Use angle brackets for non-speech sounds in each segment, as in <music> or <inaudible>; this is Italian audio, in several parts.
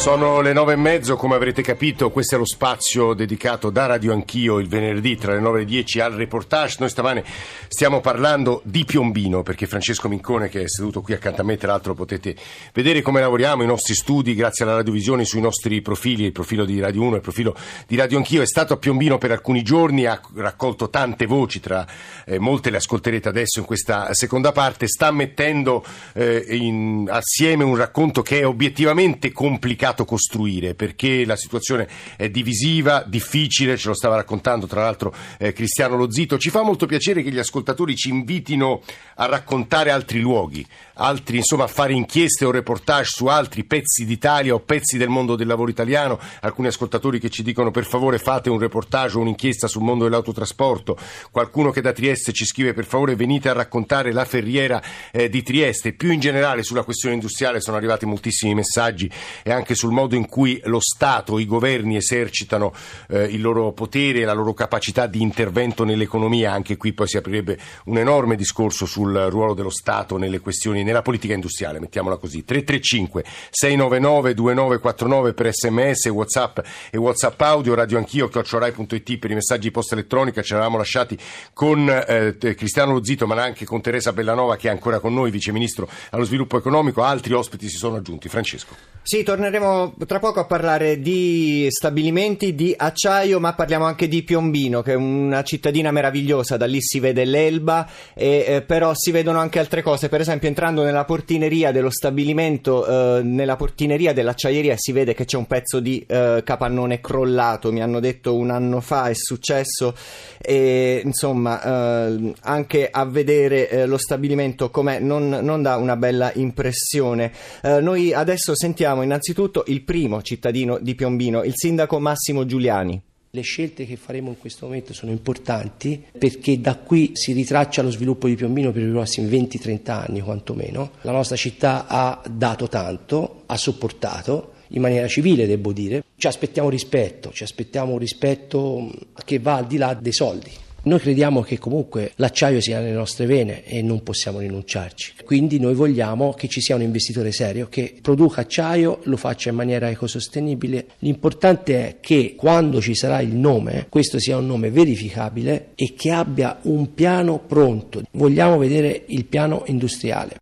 Sono le nove e mezzo, come avrete capito, questo è lo spazio dedicato da Radio Anch'io il venerdì tra le nove e le dieci al reportage. Noi stamane stiamo parlando di Piombino, perché Francesco Mincone, che è seduto qui accanto a me, tra l'altro potete vedere come lavoriamo, i nostri studi, grazie alla radiovisione, sui nostri profili, il profilo di Radio 1 e il profilo di Radio Anch'io, è stato a Piombino per alcuni giorni, ha raccolto tante voci, tra eh, molte le ascolterete adesso in questa seconda parte, sta mettendo eh, in, assieme un racconto che è obiettivamente complicato costruire perché la situazione è divisiva, difficile, ce lo stava raccontando tra l'altro eh, Cristiano Lozito. Ci fa molto piacere che gli ascoltatori ci invitino a raccontare altri luoghi, altri, insomma, a fare inchieste o reportage su altri pezzi d'Italia o pezzi del mondo del lavoro italiano. Alcuni ascoltatori che ci dicono per favore fate un reportage o un'inchiesta sul mondo dell'autotrasporto. Qualcuno che da Trieste ci scrive per favore venite a raccontare la ferriera eh, di Trieste. Più in generale sulla questione industriale sono arrivati moltissimi messaggi e anche sul modo in cui lo Stato, i governi esercitano eh, il loro potere e la loro capacità di intervento nell'economia. Anche qui poi si aprirebbe un enorme discorso sul ruolo dello Stato nelle questioni, nella politica industriale, mettiamola così. 335 699 2949 per sms, whatsapp e whatsapp audio, radio anch'io, chiocciorai.it per i messaggi posta elettronica, ce l'avevamo lasciati con eh, Cristiano Lozito ma anche con Teresa Bellanova che è ancora con noi, Vice Ministro allo Sviluppo Economico, altri ospiti si sono aggiunti. Francesco. Sì, torneremo tra poco a parlare di stabilimenti di acciaio, ma parliamo anche di Piombino, che è una cittadina meravigliosa, da lì si vede l'Elba, e, eh, però si vedono anche altre cose, per esempio entrando nella portineria dello stabilimento, eh, nella portineria dell'acciaieria si vede che c'è un pezzo di eh, capannone crollato, mi hanno detto un anno fa è successo, e insomma eh, anche a vedere eh, lo stabilimento com'è non, non dà una bella impressione. Eh, noi adesso sentiamo innanzitutto il primo cittadino di Piombino, il sindaco Massimo Giuliani. Le scelte che faremo in questo momento sono importanti perché da qui si ritraccia lo sviluppo di Piombino per i prossimi 20-30 anni quantomeno. La nostra città ha dato tanto, ha sopportato in maniera civile devo dire. Ci aspettiamo rispetto, ci aspettiamo un rispetto che va al di là dei soldi. Noi crediamo che comunque l'acciaio sia nelle nostre vene e non possiamo rinunciarci. Quindi noi vogliamo che ci sia un investitore serio che produca acciaio, lo faccia in maniera ecosostenibile. L'importante è che quando ci sarà il nome, questo sia un nome verificabile e che abbia un piano pronto. Vogliamo vedere il piano industriale.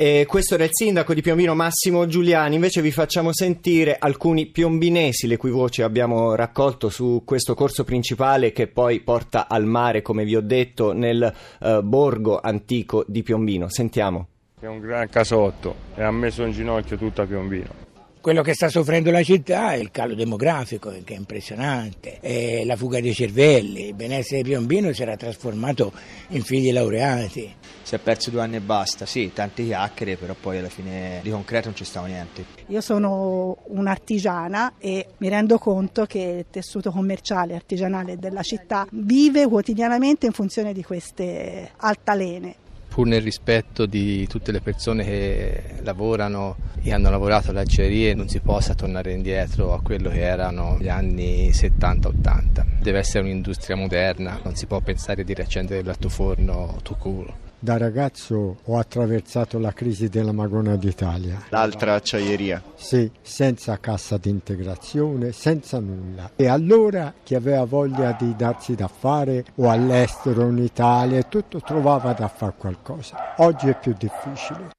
E questo era il sindaco di Piombino Massimo Giuliani, invece vi facciamo sentire alcuni piombinesi le cui voci abbiamo raccolto su questo corso principale che poi porta al mare, come vi ho detto, nel uh, borgo antico di Piombino. Sentiamo. È un gran casotto e ha messo in ginocchio tutta Piombino. Quello che sta soffrendo la città è il calo demografico, che è impressionante, è la fuga dei cervelli, il benessere piombino si era trasformato in figli laureati. Si è perso due anni e basta, sì, tante chiacchiere, però poi alla fine di concreto non ci stava niente.Io sono un'artigiana e mi rendo conto che il tessuto commerciale e artigianale della città vive quotidianamente in funzione di queste altalene pur nel rispetto di tutte le persone che lavorano e hanno lavorato alle acciaierie non si possa tornare indietro a quello che erano gli anni 70-80. Deve essere un'industria moderna, non si può pensare di riaccendere l'altoforno tu culo. Da ragazzo ho attraversato la crisi della Magona d'Italia. L'altra acciaieria? Sì, senza cassa d'integrazione, senza nulla. E allora chi aveva voglia di darsi da fare o all'estero in Italia, tutto trovava da fare qualcosa. Oggi è più difficile.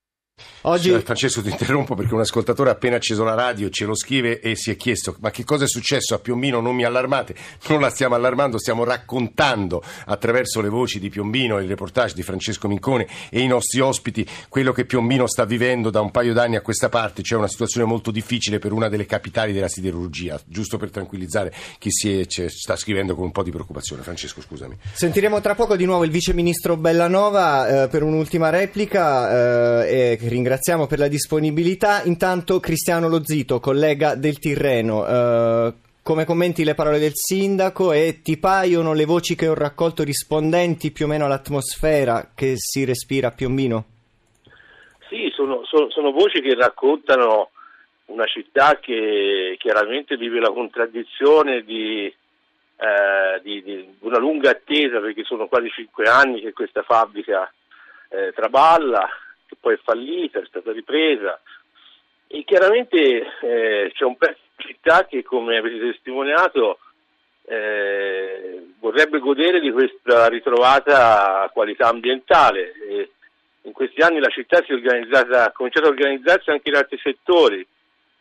Oggi... Francesco ti interrompo perché un ascoltatore ha appena acceso la radio, ce lo scrive e si è chiesto ma che cosa è successo a Piombino, non mi allarmate, non la stiamo allarmando, stiamo raccontando attraverso le voci di Piombino, il reportage di Francesco Mincone e i nostri ospiti quello che Piombino sta vivendo da un paio d'anni a questa parte, cioè una situazione molto difficile per una delle capitali della siderurgia, giusto per tranquillizzare chi si è, sta scrivendo con un po' di preoccupazione. Francesco scusami. Sentiremo tra poco di nuovo il vice ministro Bellanova eh, per un'ultima replica eh, e ringraziamo per la disponibilità. Intanto Cristiano Lozito, collega del Tirreno, eh, come commenti le parole del sindaco e ti paiono le voci che ho raccolto rispondenti più o meno all'atmosfera che si respira a Piombino? Sì, sono, sono, sono voci che raccontano una città che chiaramente vive la contraddizione di, eh, di, di, una lunga attesa perché sono quasi cinque anni che questa fabbrica eh, traballa, che poi è fallita, è stata ripresa e chiaramente eh, c'è un pezzo di città che come avete testimoniato eh, vorrebbe godere di questa ritrovata qualità ambientale. E in questi anni la città ha cominciato a organizzarsi anche in altri settori,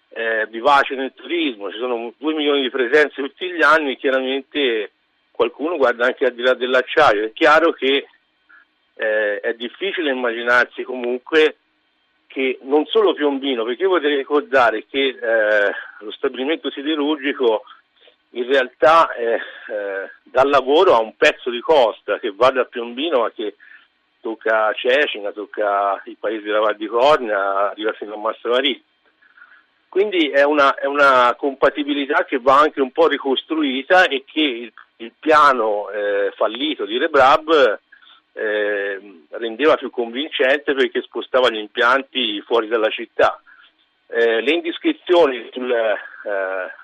eh, vivace nel turismo, ci sono due milioni di presenze tutti gli anni, chiaramente qualcuno guarda anche al di là dell'acciaio. È chiaro che eh, è difficile immaginarsi comunque che non solo Piombino, perché io vorrei ricordare che eh, lo stabilimento siderurgico in realtà eh, eh, dà lavoro a un pezzo di costa che va da Piombino ma che tocca Cecina, tocca i paesi della Val di Cornia, arriva fino a Mastromarì. Quindi è una, è una, compatibilità che va anche un po' ricostruita e che il, il piano eh, fallito di Rebrab eh, rendeva più convincente perché spostava gli impianti fuori dalla città. Eh, le indiscrezioni sul, eh,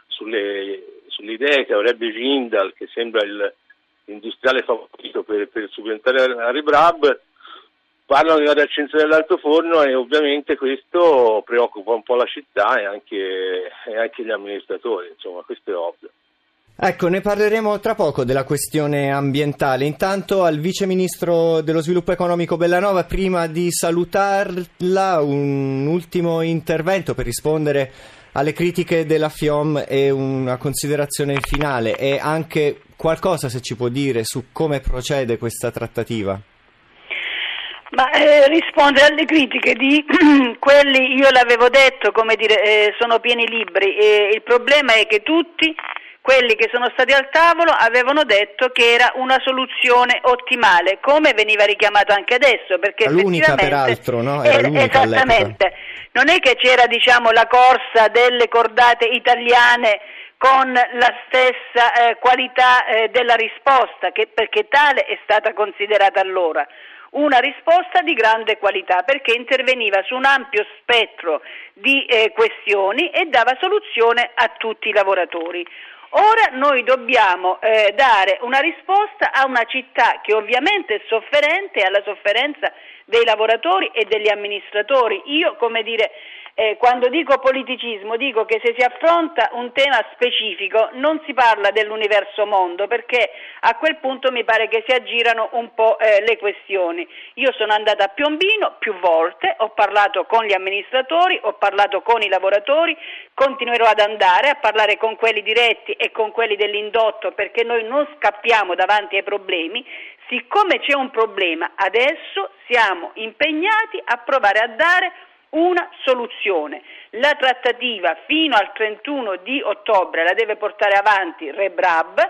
sulle, sulle, idee che avrebbe Jindal, che sembra il, l'industriale favorito per, per subentrare a Rebrab, parlano di una riaccensione dell'altoforno e ovviamente questo preoccupa un po' la città e anche, e anche gli amministratori, insomma questo è ovvio. Ecco, ne parleremo tra poco della questione ambientale. Intanto al Vice Ministro dello Sviluppo Economico Bellanova, prima di salutarla, un ultimo intervento per rispondere alle critiche della FIOM e una considerazione finale e anche qualcosa se ci può dire su come procede questa trattativa. Ma eh, rispondere alle critiche di <clears throat> quelli, io l'avevo detto, come dire, eh, sono pieni libri. Eh, il problema è che tutti quelli che sono stati al tavolo avevano detto che era una soluzione ottimale, come veniva richiamato anche adesso, perché l'unica peraltro, no? Era l'unica esattamente. Non è che c'era diciamo, la corsa delle cordate italiane con la stessa eh, qualità eh, della risposta, che, perché tale è stata considerata allora una risposta di grande qualità perché interveniva su un ampio spettro di eh, questioni e dava soluzione a tutti i lavoratori. Ora noi dobbiamo eh, dare una risposta a una città che ovviamente è sofferente alla sofferenza dei lavoratori e degli amministratori. Io, come dire, eh, quando dico politicismo dico che se si affronta un tema specifico non si parla dell'universo mondo perché a quel punto mi pare che si aggirano un po' eh, le questioni. Io sono andata a Piombino più volte, ho parlato con gli amministratori, ho parlato con i lavoratori, continuerò ad andare a parlare con quelli diretti e con quelli dell'indotto perché noi non scappiamo davanti ai problemi. Siccome c'è un problema, adesso siamo impegnati a provare a dare una soluzione. La trattativa fino al 31 di ottobre la deve portare avanti Rebrab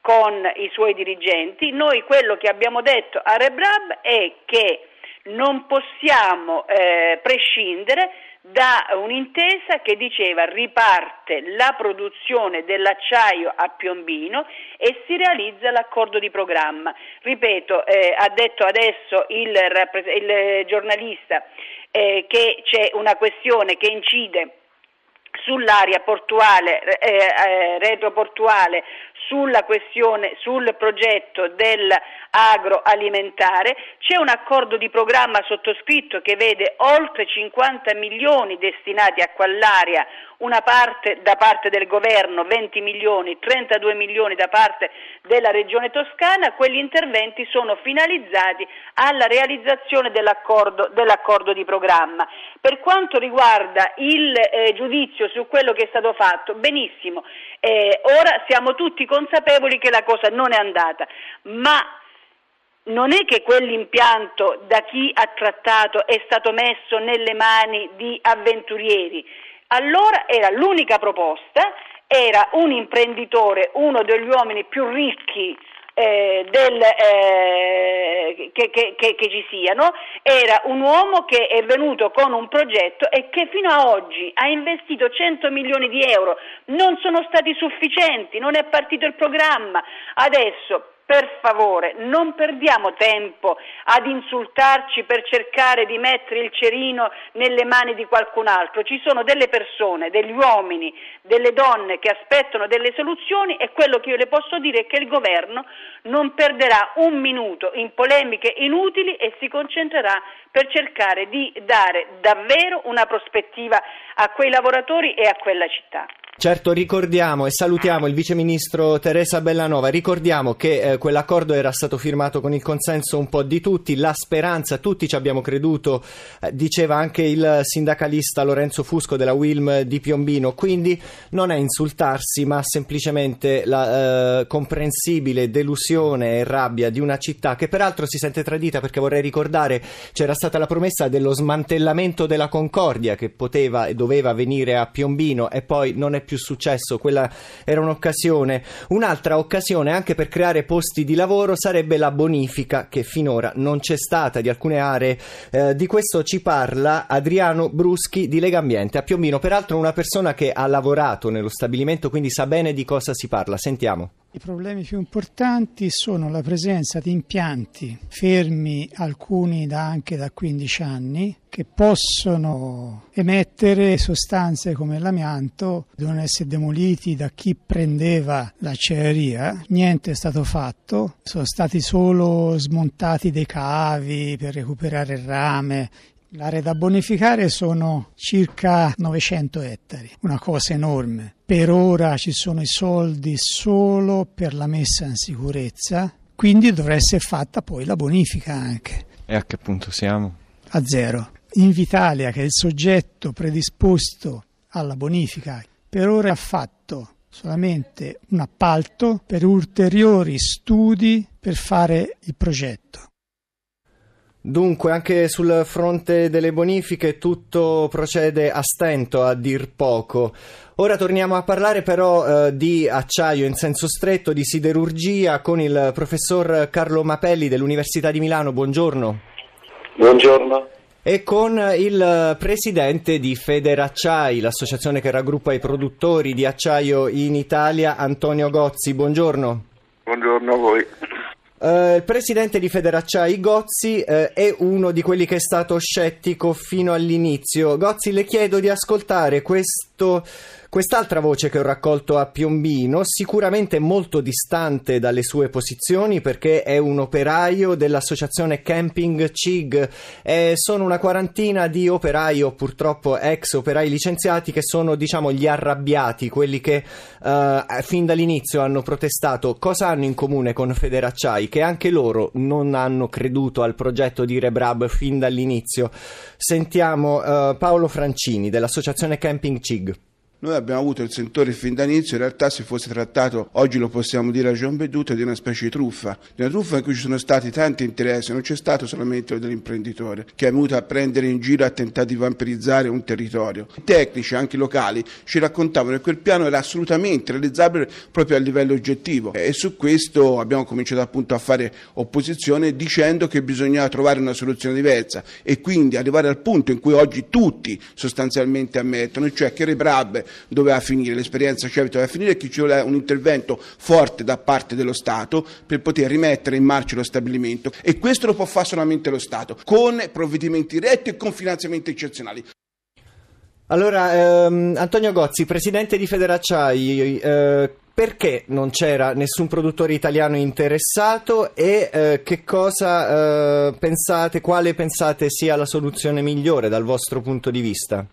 con i suoi dirigenti. Noi quello che abbiamo detto a Rebrab è che non possiamo eh, prescindere da un'intesa che diceva riparte la produzione dell'acciaio a Piombino e si realizza l'accordo di programma. Ripeto, eh, ha detto adesso il, il giornalista eh, che c'è una questione che incide sull'area portuale, eh, eh, retroportuale, sulla questione, sul progetto dell'agroalimentare, c'è un accordo di programma sottoscritto che vede oltre 50 milioni destinati a quell'area, una parte da parte del governo 20 milioni, 32 milioni da parte della regione toscana, quegli interventi sono finalizzati alla realizzazione dell'accordo, dell'accordo di programma. Per quanto riguarda il eh, giudizio su quello che è stato fatto, benissimo, eh, ora siamo tutti consapevoli che la cosa non è andata, ma non è che quell'impianto da chi ha trattato è stato messo nelle mani di avventurieri, allora era l'unica proposta, era un imprenditore, uno degli uomini più ricchi eh, del, eh, che, che, che, che, ci siano, era un uomo che è venuto con un progetto e che fino a oggi ha investito 100 milioni di euro, non sono stati sufficienti, non è partito il programma, adesso per favore, non perdiamo tempo ad insultarci per cercare di mettere il cerino nelle mani di qualcun altro. Ci sono delle persone, degli uomini, delle donne che aspettano delle soluzioni e quello che io le posso dire è che il governo non perderà un minuto in polemiche inutili e si concentrerà per cercare di dare davvero una prospettiva a quei lavoratori e a quella città. Certo, ricordiamo e salutiamo il viceministro Teresa Bellanova. Ricordiamo che eh, quell'accordo era stato firmato con il consenso un po' di tutti, la speranza, tutti ci abbiamo creduto, eh, diceva anche il sindacalista Lorenzo Fusco della Wilm di Piombino. Quindi non è insultarsi, ma semplicemente la eh, comprensibile delusione e rabbia di una città che peraltro si sente tradita perché vorrei ricordare c'era stata la promessa dello smantellamento della Concordia che poteva e doveva venire a Piombino e poi non è più successo, quella era un'occasione. Un'altra occasione anche per creare posti di lavoro sarebbe la bonifica che finora non c'è stata di alcune aree. Eh, di questo ci parla Adriano Bruschi di Lega Ambiente a Piombino, peraltro una persona che ha lavorato nello stabilimento, quindi sa bene di cosa si parla. Sentiamo. I problemi più importanti sono la presenza di impianti fermi, alcuni da anche da 15 anni, che possono emettere sostanze come l'amianto, devono essere demoliti da chi prendeva l'acciaieria. Niente è stato fatto, sono stati solo smontati dei cavi per recuperare il rame. L'area da bonificare sono circa 900 ettari, una cosa enorme. Per ora ci sono i soldi solo per la messa in sicurezza, quindi dovrà essere fatta poi la bonifica anche. E a che punto siamo? A zero. Invitalia, che è il soggetto predisposto alla bonifica, per ora ha fatto solamente un appalto per ulteriori studi per fare il progetto. Dunque, anche sul fronte delle bonifiche tutto procede a stento, a dir poco. Ora torniamo a parlare però eh, di acciaio in senso stretto, di siderurgia, con il professor Carlo Mapelli dell'Università di Milano. Buongiorno. Buongiorno. E con il presidente di Federacciai, l'associazione che raggruppa i produttori di acciaio in Italia, Antonio Gozzi. Buongiorno. Buongiorno a voi. Uh, il presidente di Federacciai Gozzi uh, è uno di quelli che è stato scettico fino all'inizio. Gozzi, le chiedo di ascoltare questo Quest'altra voce che ho raccolto a Piombino, sicuramente molto distante dalle sue posizioni perché è un operaio dell'associazione Camping CIG. Eh, sono una quarantina di operai o purtroppo ex operai licenziati che sono diciamo gli arrabbiati, quelli che eh, fin dall'inizio hanno protestato. Cosa hanno in comune con Federacciai? Che anche loro non hanno creduto al progetto di Rebrab fin dall'inizio. Sentiamo eh, Paolo Francini dell'associazione Camping CIG. Noi abbiamo avuto il sentore fin dall'inizio, in realtà se fosse trattato, oggi lo possiamo dire a John Beduto, di una specie di truffa, di una truffa in cui ci sono stati tanti interessi, non c'è stato solamente quello dell'imprenditore che è venuto a prendere in giro a tentare di vampirizzare un territorio. I tecnici, anche locali, ci raccontavano che quel piano era assolutamente realizzabile proprio a livello oggettivo e su questo abbiamo cominciato appunto a fare opposizione dicendo che bisognava trovare una soluzione diversa e quindi arrivare al punto in cui oggi tutti sostanzialmente ammettono, cioè che Rebrab doveva finire, l'esperienza CEV doveva finire e che ci voleva un intervento forte da parte dello Stato per poter rimettere in marcia lo stabilimento e questo lo può fare solamente lo Stato con provvedimenti diretti e con finanziamenti eccezionali. Allora, ehm, Antonio Gozzi, presidente di Federacciai, eh, perché non c'era nessun produttore italiano interessato e eh, che cosa eh, pensate, quale pensate sia la soluzione migliore dal vostro punto di vista?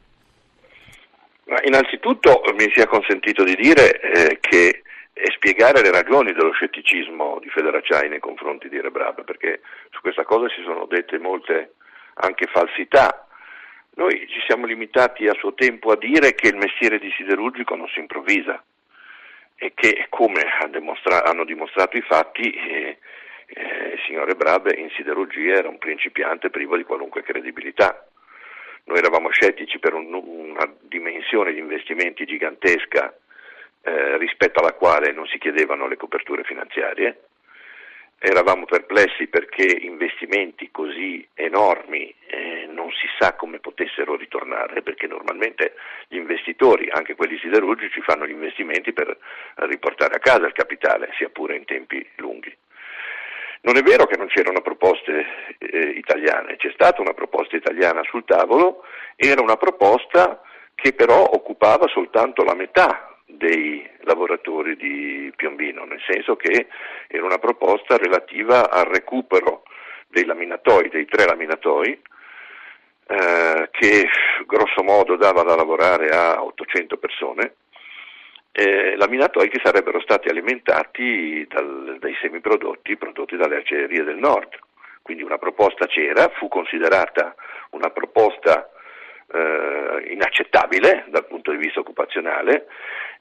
Ma innanzitutto mi sia consentito di dire eh, che e spiegare le ragioni dello scetticismo di Federacciai nei confronti di Rebrab, perché su questa cosa si sono dette molte anche falsità. Noi ci siamo limitati a suo tempo a dire che il mestiere di siderurgico non si improvvisa e che, come hanno dimostrato i fatti, eh, eh, il signor Rebrab in siderurgia era un principiante privo di qualunque credibilità. Noi eravamo scettici per un, una dimensione di investimenti gigantesca eh, rispetto alla quale non si chiedevano le coperture finanziarie. Eravamo perplessi perché investimenti così enormi eh, non si sa come potessero ritornare, perché normalmente gli investitori, anche quelli siderurgici, fanno gli investimenti per riportare a casa il capitale, sia pure in tempi lunghi. Non è vero che non c'erano proposte eh, italiane, c'è stata una proposta italiana sul tavolo, era una proposta che però occupava soltanto la metà dei lavoratori di Piombino, nel senso che era una proposta relativa al recupero dei laminatoi, dei tre laminatoi, eh, che grosso modo dava da lavorare a 800 persone, eh, laminatoi che sarebbero stati alimentati dal, dai semiprodotti prodotti dalle acciaierie del nord. Quindi una proposta c'era, fu considerata una proposta eh, inaccettabile dal punto di vista occupazionale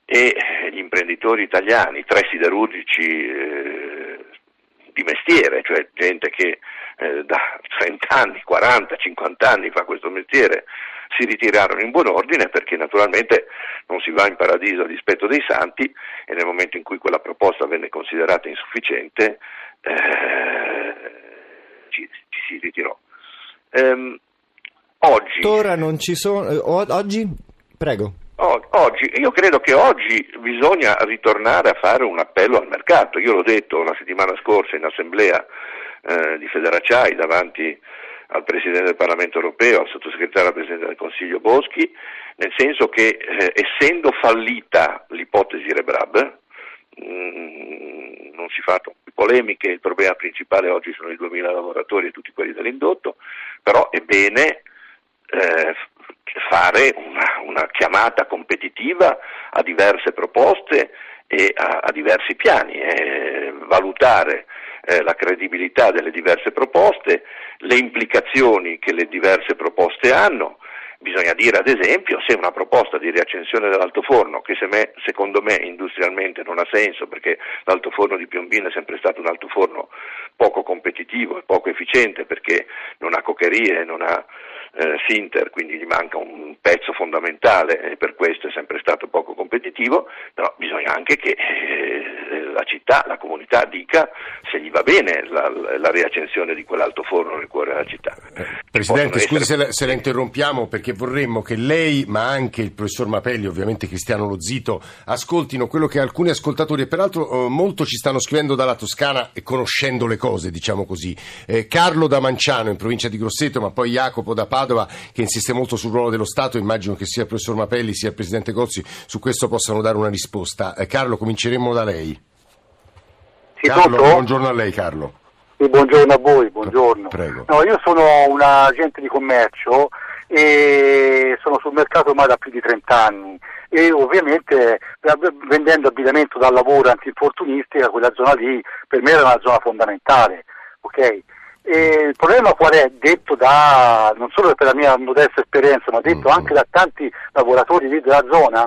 e gli imprenditori italiani, tre siderurgici eh, di mestiere, cioè gente che eh, da 30 anni, 40, 50 anni fa questo mestiere, si ritirarono in buon ordine perché naturalmente non si va in paradiso a dispetto dei santi e nel momento in cui quella proposta venne considerata insufficiente eh, ci, ci, si ritirò. Ehm, oggi, Ora non ci sono, eh, oggi? Prego. Oggi, io credo che oggi bisogna ritornare a fare un appello al mercato. Io l'ho detto la settimana scorsa in assemblea eh, di Federacciai davanti al Presidente del Parlamento europeo, al sottosegretario al Presidente del Consiglio Boschi, nel senso che eh, essendo fallita l'ipotesi Rebrab, mm, non si fa polemiche, il problema principale oggi sono i 2.000 lavoratori e tutti quelli dell'indotto, però è bene eh, fare una, una, chiamata competitiva a diverse proposte e a, a diversi piani, eh, valutare eh, la credibilità delle diverse proposte, le implicazioni che le diverse proposte hanno. Bisogna dire ad esempio se una proposta di riaccensione dell'altoforno, che se me, secondo me industrialmente non ha senso perché l'altoforno di Piombino è sempre stato un altoforno poco competitivo e poco efficiente perché non ha cocherie, non ha eh, Sinter, quindi gli manca un pezzo fondamentale e per questo è sempre stato poco competitivo, però bisogna anche che eh, la città, la comunità dica se gli va bene la, la riaccensione di quell'altoforno nel cuore della città. Eh, Presidente, scusi se la, se la, interrompiamo perché vorremmo che lei, ma anche il professor Mapelli, ovviamente Cristiano Lozito, ascoltino quello che alcuni ascoltatori, e peraltro eh, molto ci stanno scrivendo dalla Toscana e conoscendo le cose, diciamo così. Eh, Carlo da Manciano in provincia di Grosseto, ma poi Jacopo da Padova, Padova che insiste molto sul ruolo dello Stato, immagino che sia il professor Mapelli sia il Presidente Gozzi su questo possano dare una risposta. Eh, Carlo, cominceremo da lei. Carlo, buongiorno a lei Carlo. Sì, buongiorno a voi, buongiorno. No, io sono un agente di commercio e sono sul mercato ormai da più di 30 anni e ovviamente vendendo abbigliamento da lavoro antinfortunistica quella zona lì per me era una zona fondamentale. Okay? E il problema qual è? Detto da, non solo per la mia modesta esperienza, ma detto mm. anche da tanti lavoratori lì della zona,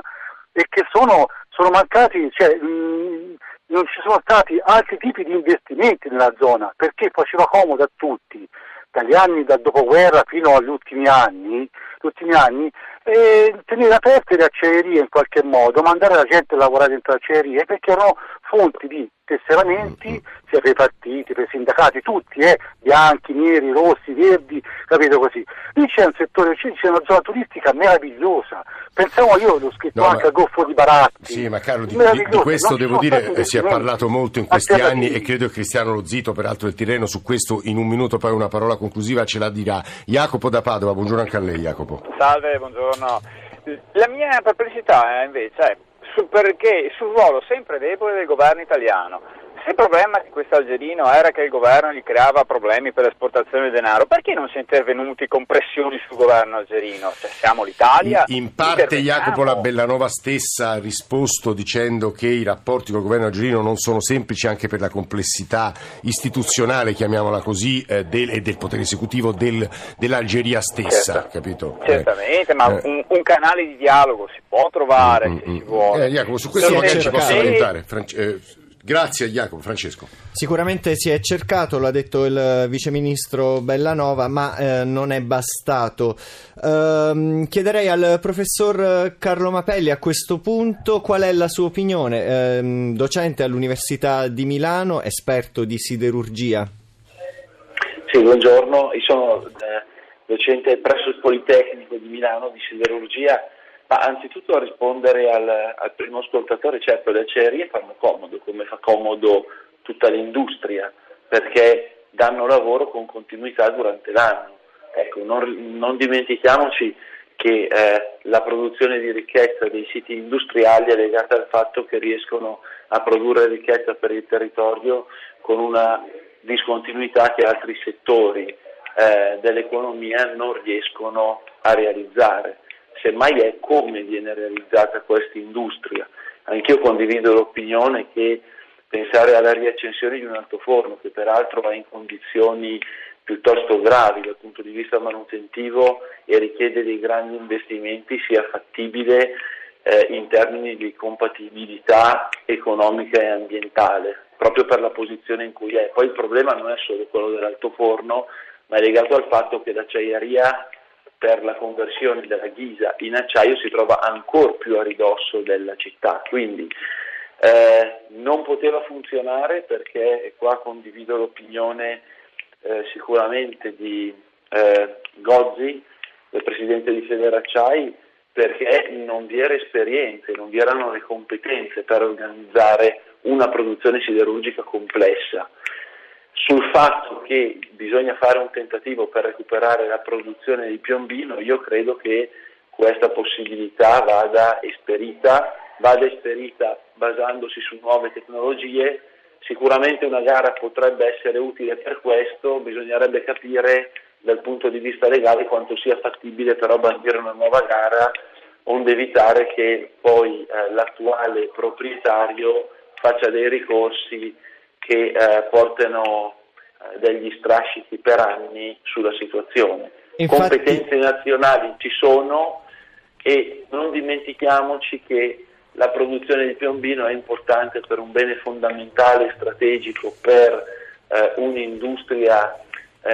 è che sono, sono mancati, cioè, mh, mm, non ci sono stati altri tipi di investimenti nella zona, perché faceva comodo a tutti, dagli anni dal dopoguerra fino agli ultimi anni, ultimi anni e tenere aperte le acciaierie in qualche modo, mandare la gente a lavorare dentro le acciaierie perché erano fonti di tesseramenti mm-hmm. sia per i partiti, per i sindacati, tutti, eh, bianchi, neri, rossi, verdi, capito così. Lì c'è un settore, c'è una zona turistica meravigliosa. Pensiamo io, l'ho scritto no, anche ma... al Goffo di Baratti. Sì, ma caro, di, di, di questo devo dire eh, si è parlato molto in questi anni e credo che Cristiano Lozito, peraltro del Tirreno, su questo in un minuto poi una parola conclusiva ce la dirà. Jacopo da Padova, buongiorno anche a lei Jacopo. Salve, buongiorno. La mia perplessità invece è perché, sul ruolo sempre debole del governo italiano. Se il problema di questo algerino era che il governo gli creava problemi per l'esportazione di denaro, perché non si è intervenuti con pressioni sul governo algerino? Cioè, siamo l'Italia. In, in parte Jacopo la Bellanova stessa ha risposto dicendo che i rapporti con il governo algerino non sono semplici anche per la complessità istituzionale, chiamiamola così, eh, del, e del potere esecutivo del, dell'Algeria stessa, certo. capito? Certamente, eh, ma eh. un, un, canale di dialogo si può trovare mm, se mm, si vuole. Eh, Jacopo, su questo magari ci posso aiutare. France- eh, Grazie Jacopo, Francesco. Sicuramente si è cercato, l'ha detto il viceministro Bellanova, ma eh, non è bastato. Eh, chiederei al professor Carlo Mapelli a questo punto qual è la sua opinione, eh, docente all'Università di Milano, esperto di siderurgia. Sì, buongiorno, io sono eh, docente presso il Politecnico di Milano di siderurgia ma anzitutto a rispondere al, al primo ascoltatore, certo le acciaierie fanno comodo, come fa comodo tutta l'industria, perché danno lavoro con continuità durante l'anno. Ecco, non, non dimentichiamoci che eh, la produzione di ricchezza dei siti industriali è legata al fatto che riescono a produrre ricchezza per il territorio con una discontinuità che altri settori eh, dell'economia non riescono a realizzare. Semmai è come viene realizzata questa industria. Anch'io condivido l'opinione che pensare alla riaccensione di un altoforno, che peraltro è in condizioni piuttosto gravi dal punto di vista manutentivo e richiede dei grandi investimenti, sia fattibile eh, in termini di compatibilità economica e ambientale, proprio per la posizione in cui è. Poi il problema non è solo quello dell'altoforno, ma è legato al fatto che l'acciaieria per la conversione della ghisa in acciaio si trova ancora più a ridosso della città. Quindi eh, non poteva funzionare perché, e qua condivido l'opinione eh, sicuramente di eh, Gozzi, del presidente di Federacciai, perché non vi era esperienza, non vi erano le competenze per organizzare una produzione siderurgica complessa. Sul fatto che bisogna fare un tentativo per recuperare la produzione di Piombino, io credo che questa possibilità vada esperita, vada esperita basandosi su nuove tecnologie. Sicuramente una gara potrebbe essere utile per questo, bisognerebbe capire dal punto di vista legale quanto sia fattibile però bandire una nuova gara onde evitare che poi eh, l'attuale proprietario faccia dei ricorsi che eh, portano eh, degli strascichi per anni sulla situazione. Infatti... Competenze nazionali ci sono e non dimentichiamoci che la produzione di piombino è importante per un bene fondamentale e strategico per eh, un'industria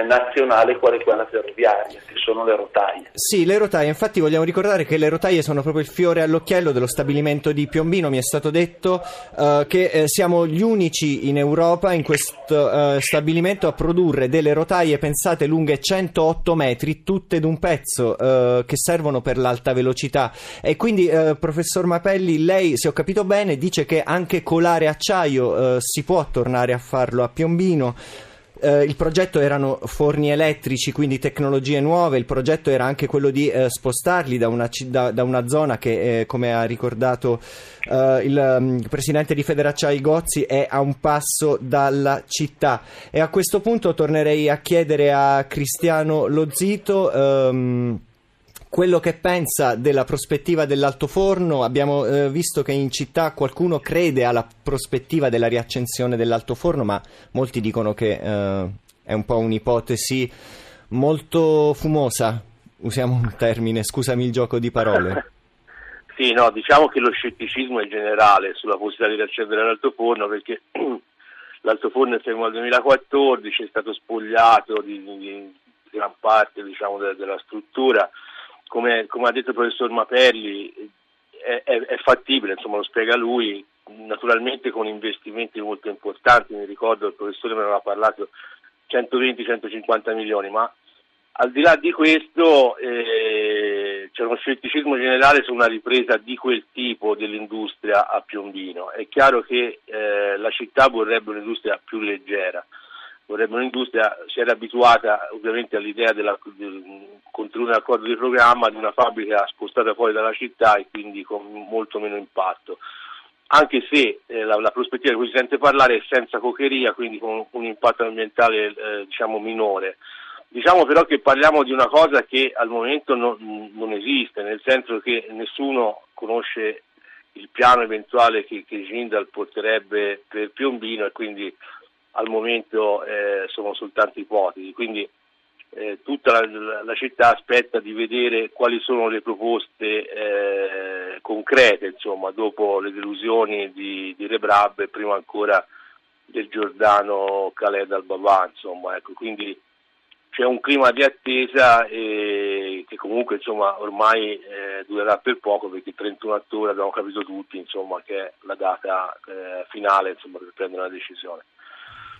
nazionale quale quella ferroviaria, che sono le rotaie. Sì, le rotaie, infatti vogliamo ricordare che le rotaie sono proprio il fiore all'occhiello dello stabilimento di Piombino, mi è stato detto uh, che eh, siamo gli unici in Europa in questo uh, stabilimento a produrre delle rotaie pensate lunghe 108 metri, tutte d'un pezzo, uh, che servono per l'alta velocità. E quindi, professor Mapelli, lei, se ho capito bene, dice che anche colare acciaio si può tornare a farlo a Piombino. Eh, il progetto erano forni elettrici, quindi tecnologie nuove, il progetto era anche quello di eh, spostarli da una, da, da una, zona che, eh, come ha ricordato eh, il um, presidente di Federacciai Gozzi, è a un passo dalla città. E a questo punto tornerei a chiedere a Cristiano Lozito. Um, quello che pensa della prospettiva dell'altoforno. Abbiamo eh, visto che in città qualcuno crede alla prospettiva della riaccensione dell'altoforno, ma molti dicono che eh, è un po' un'ipotesi molto fumosa. Usiamo un termine, scusami il gioco di parole. <laughs> Sì, no, diciamo che lo scetticismo è generale sulla possibilità di riaccendere l'altoforno perché <clears throat> l'altoforno è fermo al 2014, è stato spogliato di, di, gran parte diciamo, de, della struttura come, come, ha detto il professor Mapelli, è, è, è, fattibile, insomma lo spiega lui, naturalmente con investimenti molto importanti, mi ricordo il professore me ne aveva parlato 120-150 milioni, ma al di là di questo eh, c'è uno scetticismo generale su una ripresa di quel tipo dell'industria a Piombino. È chiaro che eh, la città vorrebbe un'industria più leggera, vorrebbe un'industria, si era abituata ovviamente all'idea della, del contenuto dell'accordo di programma di una fabbrica spostata fuori dalla città e quindi con molto meno impatto. Anche se eh, la, la, prospettiva di cui si sente parlare è senza cocheria, quindi con un impatto ambientale eh, diciamo minore. Diciamo però che parliamo di una cosa che al momento non, non esiste, nel senso che nessuno conosce il piano eventuale che, che Gindal porterebbe per Piombino e quindi al momento eh, sono soltanto ipotesi, quindi eh, tutta la, la, città aspetta di vedere quali sono le proposte eh, concrete, insomma, dopo le delusioni di, di Rebrab e prima ancora del Giordano Khaled al-Baba, insomma, ecco, quindi c'è un clima di attesa eh, che comunque insomma, ormai eh, durerà per poco perché il 31 ottobre abbiamo capito tutti insomma, che è la data eh, finale insomma, per prendere una decisione.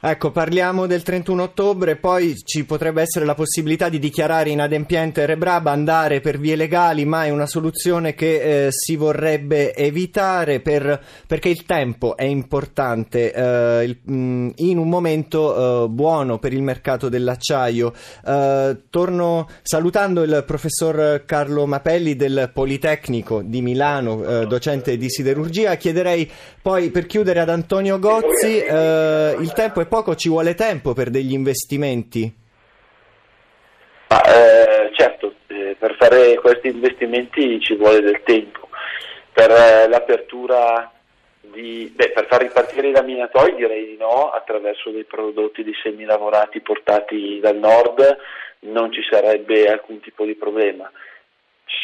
Ecco, parliamo del 31 ottobre, poi ci potrebbe essere la possibilità di dichiarare inadempiente Rebraba, andare per vie legali, ma è una soluzione che eh, si vorrebbe evitare per, perché il tempo è importante eh, il, mh, mm, in un momento eh, buono per il mercato dell'acciaio. Eh, torno salutando il professor Carlo Mapelli del Politecnico di Milano, eh, docente di siderurgia. Chiederei poi per chiudere ad Antonio Gozzi, eh, il tempo è poco, ci vuole tempo per degli investimenti? Ma, eh, certo, eh, per fare questi investimenti ci vuole del tempo. Per eh, l'apertura di, beh, per far ripartire i laminatori direi di no, attraverso dei prodotti di semilavorati portati dal nord non ci sarebbe alcun tipo di problema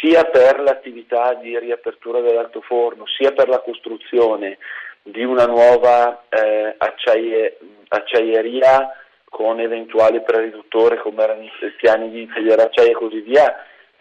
sia per l'attività di riapertura dell'altoforno, sia per la costruzione di una nuova eh, acciaie, acciaieria con eventuali preriduttore come erano i piani di Federacciaia e così via,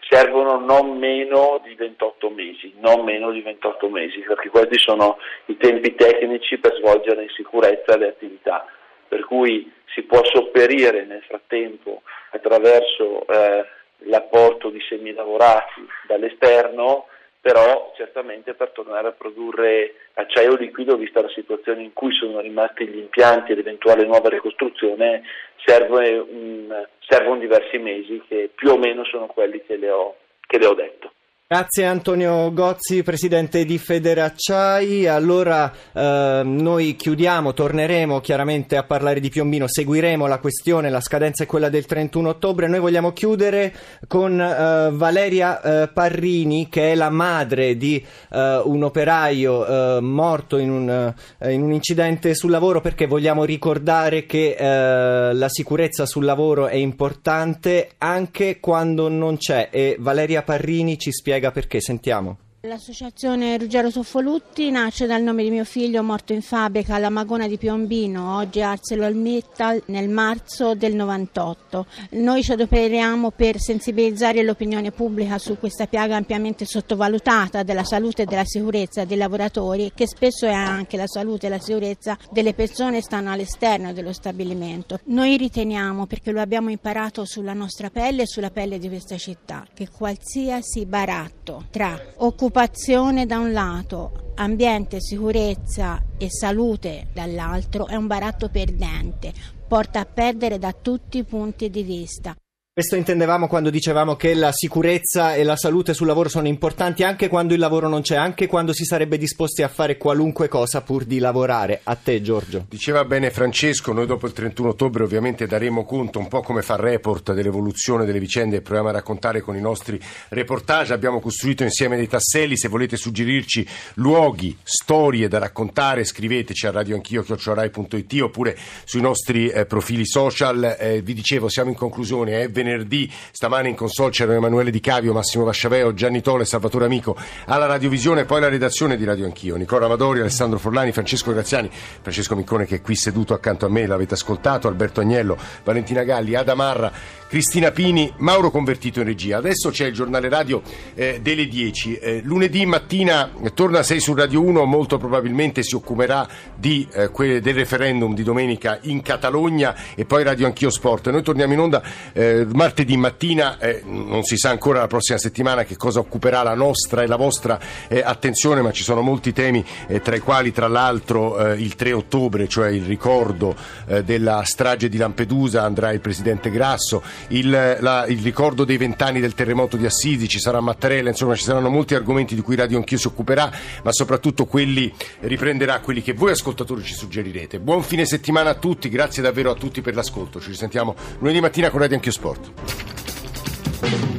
servono non meno di 28 mesi, non meno di 28 mesi, perché questi sono i tempi tecnici per svolgere in sicurezza le attività. Per cui si può sopperire nel frattempo attraverso eh, l'apporto di semilavorati dall'esterno, però certamente per tornare a produrre acciaio liquido, vista la situazione in cui sono rimasti gli impianti e l'eventuale nuova ricostruzione, servono diversi mesi che più o meno sono quelli che le ho, che le ho detto. Grazie Antonio Gozzi, presidente di Federacciai. Allora eh, noi chiudiamo, torneremo chiaramente a parlare di Piombino, seguiremo la questione, la scadenza è quella del 31 ottobre. Noi vogliamo chiudere con eh, Valeria eh, Parrini, che è la madre di eh, un operaio eh, morto in un, eh, in un, incidente sul lavoro, perché vogliamo ricordare che la sicurezza sul lavoro è importante anche quando non c'è. E Valeria Parrini ci spiega spiega perché, sentiamo. L'associazione Ruggero Soffolutti nasce dal nome di mio figlio morto in fabbrica alla Magona di Piombino, oggi ArcelorMittal, nel marzo del 98. Noi ci adoperiamo per sensibilizzare l'opinione pubblica su questa piaga ampiamente sottovalutata della salute e della sicurezza dei lavoratori, che spesso è anche la salute e la sicurezza delle persone che stanno all'esterno dello stabilimento. Noi riteniamo, perché lo abbiamo imparato sulla nostra pelle e sulla pelle di questa città, che qualsiasi baratto tra occupazione occupazione da un lato, ambiente, sicurezza e salute dall'altro è un baratto perdente, porta a perdere da tutti i punti di vista. Questo intendevamo quando dicevamo che la sicurezza e la salute sul lavoro sono importanti anche quando il lavoro non c'è, anche quando si sarebbe disposti a fare qualunque cosa pur di lavorare. A te Giorgio. Diceva bene Francesco, noi dopo il 31 ottobre ovviamente daremo conto un po' come fa il report dell'evoluzione delle vicende che proviamo a raccontare con i nostri reportage. Abbiamo costruito insieme dei tasselli, se volete suggerirci luoghi, storie da raccontare scriveteci a radioanchio.it oppure sui nostri eh, profili social. Eh, vi dicevo, siamo in conclusione, è eh, venerdì. Stamane in console c'erano Emanuele Di Cavio, Massimo Vasciaveo, Gianni Tole, Salvatore Amico. Alla radiovisione, poi la redazione di Radio Anch'io. Nicola Amadori, Alessandro Forlani, Francesco Graziani, Francesco Miccone che è qui seduto accanto a me, l'avete ascoltato, Alberto Agnello, Valentina Galli, Adamarra, Cristina Pini, Mauro Convertito in regia. Adesso c'è il giornale radio eh, delle 10. Eh, lunedì mattina eh, torna 6 su Radio 1, molto probabilmente si occuperà di, eh, que- del referendum di domenica in Catalogna e poi Radio Anch'io Sport. Noi torniamo in onda eh, martedì mattina, eh, non si sa ancora la prossima settimana che cosa occuperà la nostra e la vostra attenzione, ma ci sono molti temi, tra i quali tra l'altro il 3 ottobre, cioè il ricordo della strage di Lampedusa, andrà il Presidente Grasso il, la, il ricordo dei vent'anni del terremoto di Assisi, ci sarà Mattarella, insomma ci saranno molti argomenti di cui Radio Anch'io si occuperà, ma soprattutto quelli riprenderà quelli che voi ascoltatori ci suggerirete. Buon fine settimana a tutti, grazie davvero a tutti per l'ascolto, ci risentiamo lunedì mattina con Radio Anch'io Sport.